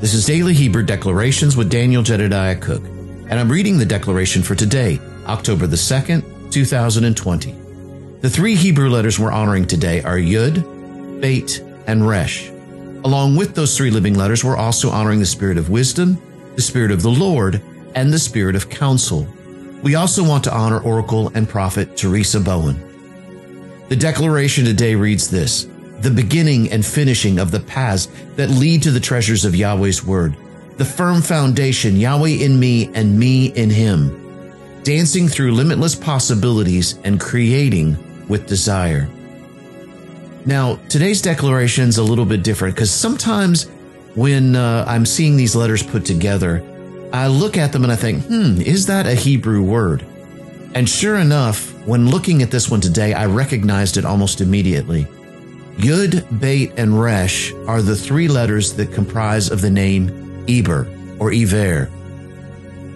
This is Daily Hebrew Declarations with Daniel Jedediah Cook, and I'm reading the declaration for today, October the 2nd, 2020. The three Hebrew letters we're honoring today are Yud, Beit, and Resh. Along with those three living letters, we're also honoring the Spirit of wisdom, the Spirit of the Lord, and the Spirit of counsel. We also want to honor Oracle and Prophet Teresa Bowen. The declaration today reads this the beginning and finishing of the paths that lead to the treasures of Yahweh's word, the firm foundation, Yahweh in me and me in him, dancing through limitless possibilities and creating with desire. Now, today's declaration is a little bit different because sometimes when uh, I'm seeing these letters put together, I look at them and I think, hmm, is that a Hebrew word? And sure enough, when looking at this one today, I recognized it almost immediately. Yud, Beit, and Resh are the three letters that comprise of the name Eber or Iver.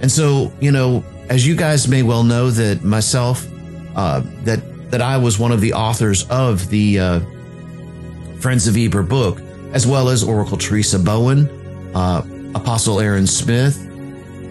And so, you know, as you guys may well know that myself, uh, that that I was one of the authors of the uh, Friends of Eber book, as well as Oracle Teresa Bowen, uh, Apostle Aaron Smith,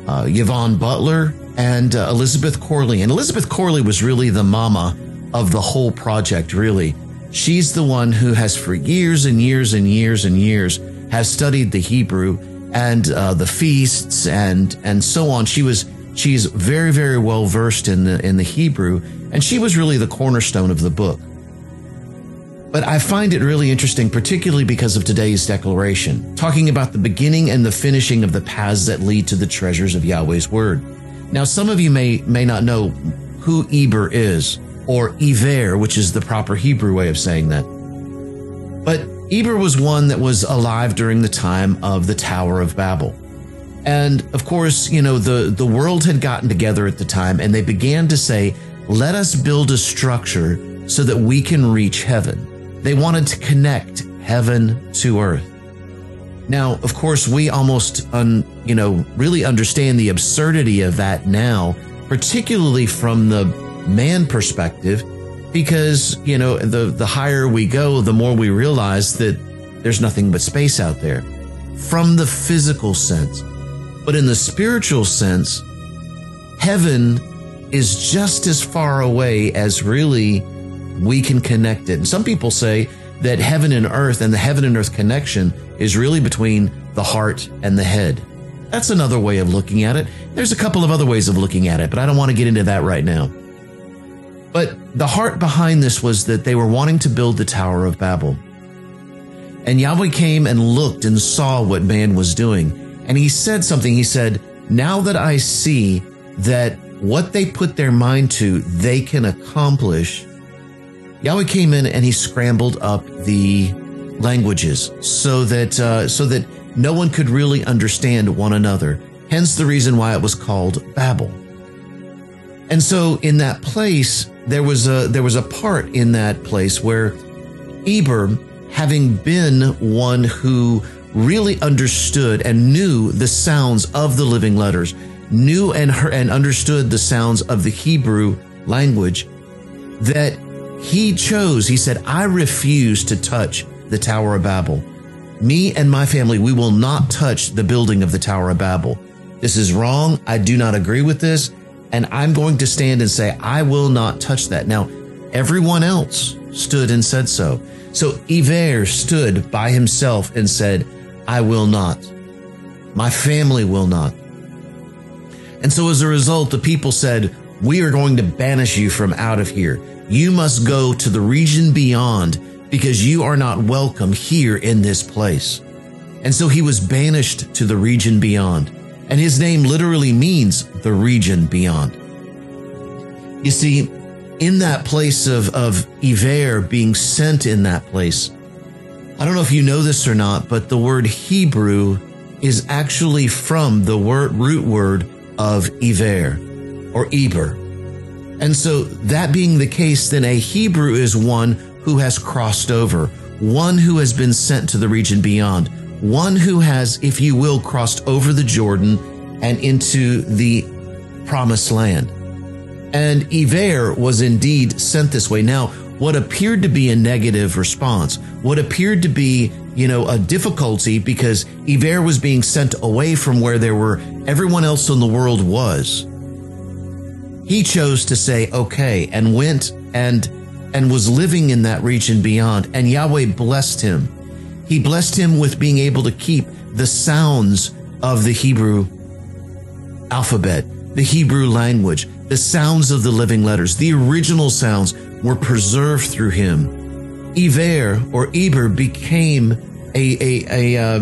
uh, Yvonne Butler, and uh, Elizabeth Corley. And Elizabeth Corley was really the mama of the whole project, really. She's the one who has for years and years and years and years has studied the Hebrew and uh, the feasts and and so on. She was she's very very well versed in the in the Hebrew and she was really the cornerstone of the book. But I find it really interesting, particularly because of today's declaration, talking about the beginning and the finishing of the paths that lead to the treasures of Yahweh's word. Now, some of you may may not know who Eber is or Iver, which is the proper Hebrew way of saying that. But Eber was one that was alive during the time of the Tower of Babel. And of course, you know, the, the world had gotten together at the time and they began to say, let us build a structure so that we can reach heaven. They wanted to connect heaven to earth. Now, of course, we almost, un, you know, really understand the absurdity of that now, particularly from the man perspective because, you know, the, the higher we go, the more we realize that there's nothing but space out there from the physical sense. But in the spiritual sense, heaven is just as far away as really we can connect it. And some people say that heaven and earth and the heaven and earth connection is really between the heart and the head. That's another way of looking at it. There's a couple of other ways of looking at it, but I don't want to get into that right now. But the heart behind this was that they were wanting to build the Tower of Babel. And Yahweh came and looked and saw what man was doing. And he said something. He said, Now that I see that what they put their mind to, they can accomplish. Yahweh came in and he scrambled up the languages so that, uh, so that no one could really understand one another. Hence the reason why it was called Babel. And so in that place, there was a there was a part in that place where Eber, having been one who really understood and knew the sounds of the living letters, knew and heard, and understood the sounds of the Hebrew language, that he chose, he said, I refuse to touch the Tower of Babel. Me and my family, we will not touch the building of the Tower of Babel. This is wrong. I do not agree with this. And I'm going to stand and say, I will not touch that. Now, everyone else stood and said so. So Iver stood by himself and said, I will not. My family will not. And so as a result, the people said, we are going to banish you from out of here. You must go to the region beyond because you are not welcome here in this place. And so he was banished to the region beyond and his name literally means the region beyond. You see, in that place of, of Iver being sent in that place, I don't know if you know this or not, but the word Hebrew is actually from the word, root word of Iver or Eber. And so that being the case, then a Hebrew is one who has crossed over, one who has been sent to the region beyond, one who has, if you will, crossed over the Jordan and into the promised land. And Iver was indeed sent this way. Now, what appeared to be a negative response, what appeared to be you know, a difficulty because Iver was being sent away from where there were everyone else in the world was. He chose to say, okay, and went and and was living in that region beyond. And Yahweh blessed him. He blessed him with being able to keep the sounds of the Hebrew alphabet, the Hebrew language, the sounds of the living letters, the original sounds were preserved through him. Eber or Eber became a a, a uh,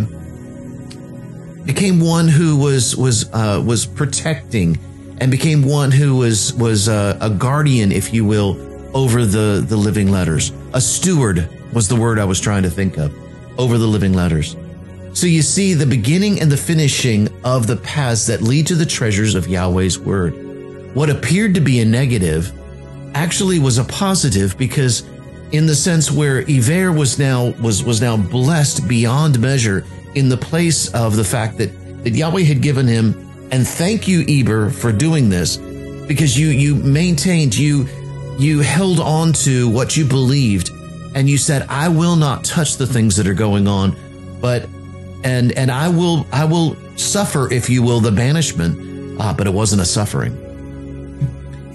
became one who was was uh, was protecting and became one who was was uh, a guardian, if you will, over the the living letters. A steward was the word I was trying to think of over the living letters. So you see the beginning and the finishing of the paths that lead to the treasures of Yahweh's word. What appeared to be a negative actually was a positive because in the sense where Eber was now was was now blessed beyond measure in the place of the fact that that Yahweh had given him and thank you Eber for doing this because you you maintained you you held on to what you believed and you said I will not touch the things that are going on but and and I will I will suffer if you will the banishment ah, but it wasn't a suffering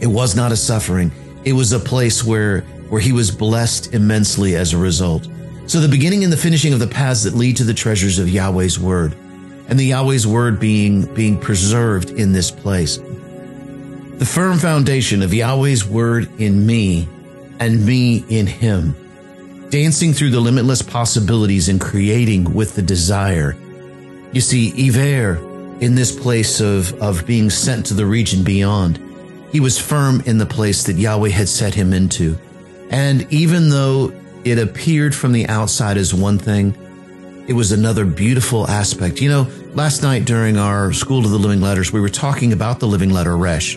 it was not a suffering it was a place where where he was blessed immensely as a result. So the beginning and the finishing of the paths that lead to the treasures of Yahweh's word, and the Yahweh's word being, being preserved in this place. The firm foundation of Yahweh's word in me and me in him, dancing through the limitless possibilities and creating with the desire. You see, Eber, in this place of, of being sent to the region beyond, he was firm in the place that Yahweh had set him into. And even though it appeared from the outside as one thing, it was another beautiful aspect. You know, last night during our School of the Living Letters, we were talking about the living letter Resh.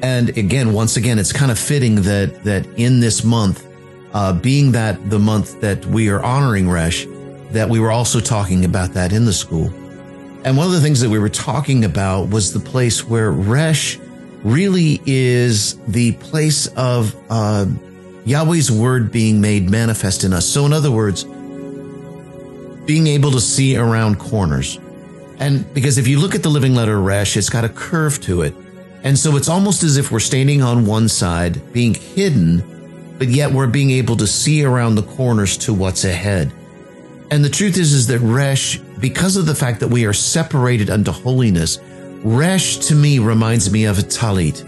And again, once again, it's kind of fitting that, that in this month, uh, being that the month that we are honoring Resh, that we were also talking about that in the school. And one of the things that we were talking about was the place where Resh really is the place of uh, Yahweh's word being made manifest in us. So, in other words, being able to see around corners. And because if you look at the living letter Resh, it's got a curve to it. And so it's almost as if we're standing on one side, being hidden, but yet we're being able to see around the corners to what's ahead. And the truth is, is that Resh, because of the fact that we are separated unto holiness, Resh to me reminds me of a talit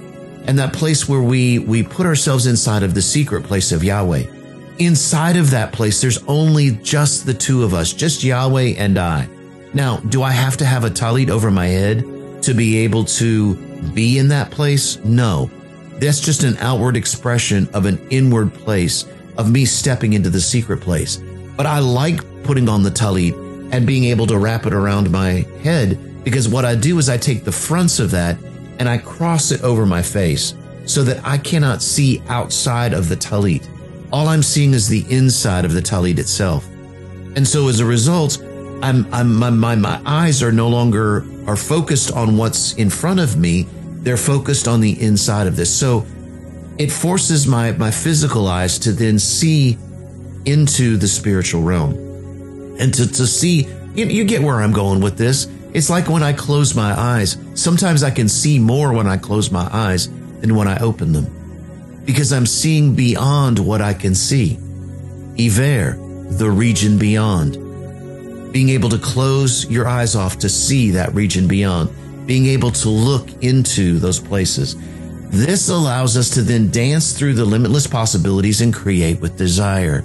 and that place where we, we put ourselves inside of the secret place of Yahweh. Inside of that place, there's only just the two of us, just Yahweh and I. Now, do I have to have a talit over my head to be able to be in that place? No. That's just an outward expression of an inward place of me stepping into the secret place. But I like putting on the talit and being able to wrap it around my head because what I do is I take the fronts of that and I cross it over my face so that I cannot see outside of the talit. All I'm seeing is the inside of the talit itself. And so as a result, I'm, I'm my, my, my eyes are no longer are focused on what's in front of me. They're focused on the inside of this. So it forces my, my physical eyes to then see into the spiritual realm and to, to see, you, you get where I'm going with this. It's like when I close my eyes. Sometimes I can see more when I close my eyes than when I open them because I'm seeing beyond what I can see. Eber, the region beyond. Being able to close your eyes off to see that region beyond. Being able to look into those places. This allows us to then dance through the limitless possibilities and create with desire.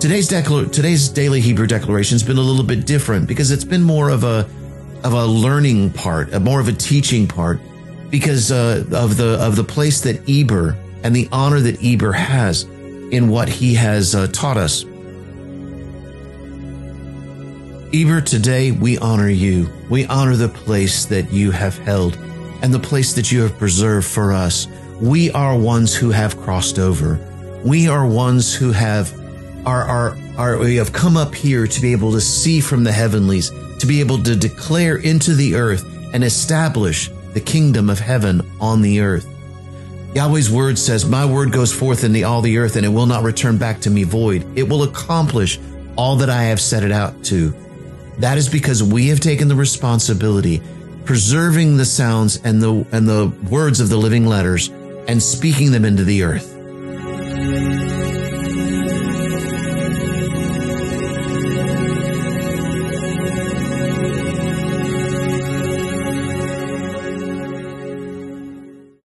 Today's, decla- today's daily Hebrew declaration has been a little bit different because it's been more of a of a learning part, a more of a teaching part, because uh, of the of the place that Eber and the honor that Eber has in what he has uh, taught us. Eber, today we honor you. We honor the place that you have held and the place that you have preserved for us. We are ones who have crossed over. We are ones who have are, are, are, we have come up here to be able to see from the heavenlies to be able to declare into the earth and establish the kingdom of heaven on the earth. Yahweh's word says, My word goes forth in the, all the earth and it will not return back to me void. It will accomplish all that I have set it out to. That is because we have taken the responsibility preserving the sounds and the and the words of the living letters and speaking them into the earth.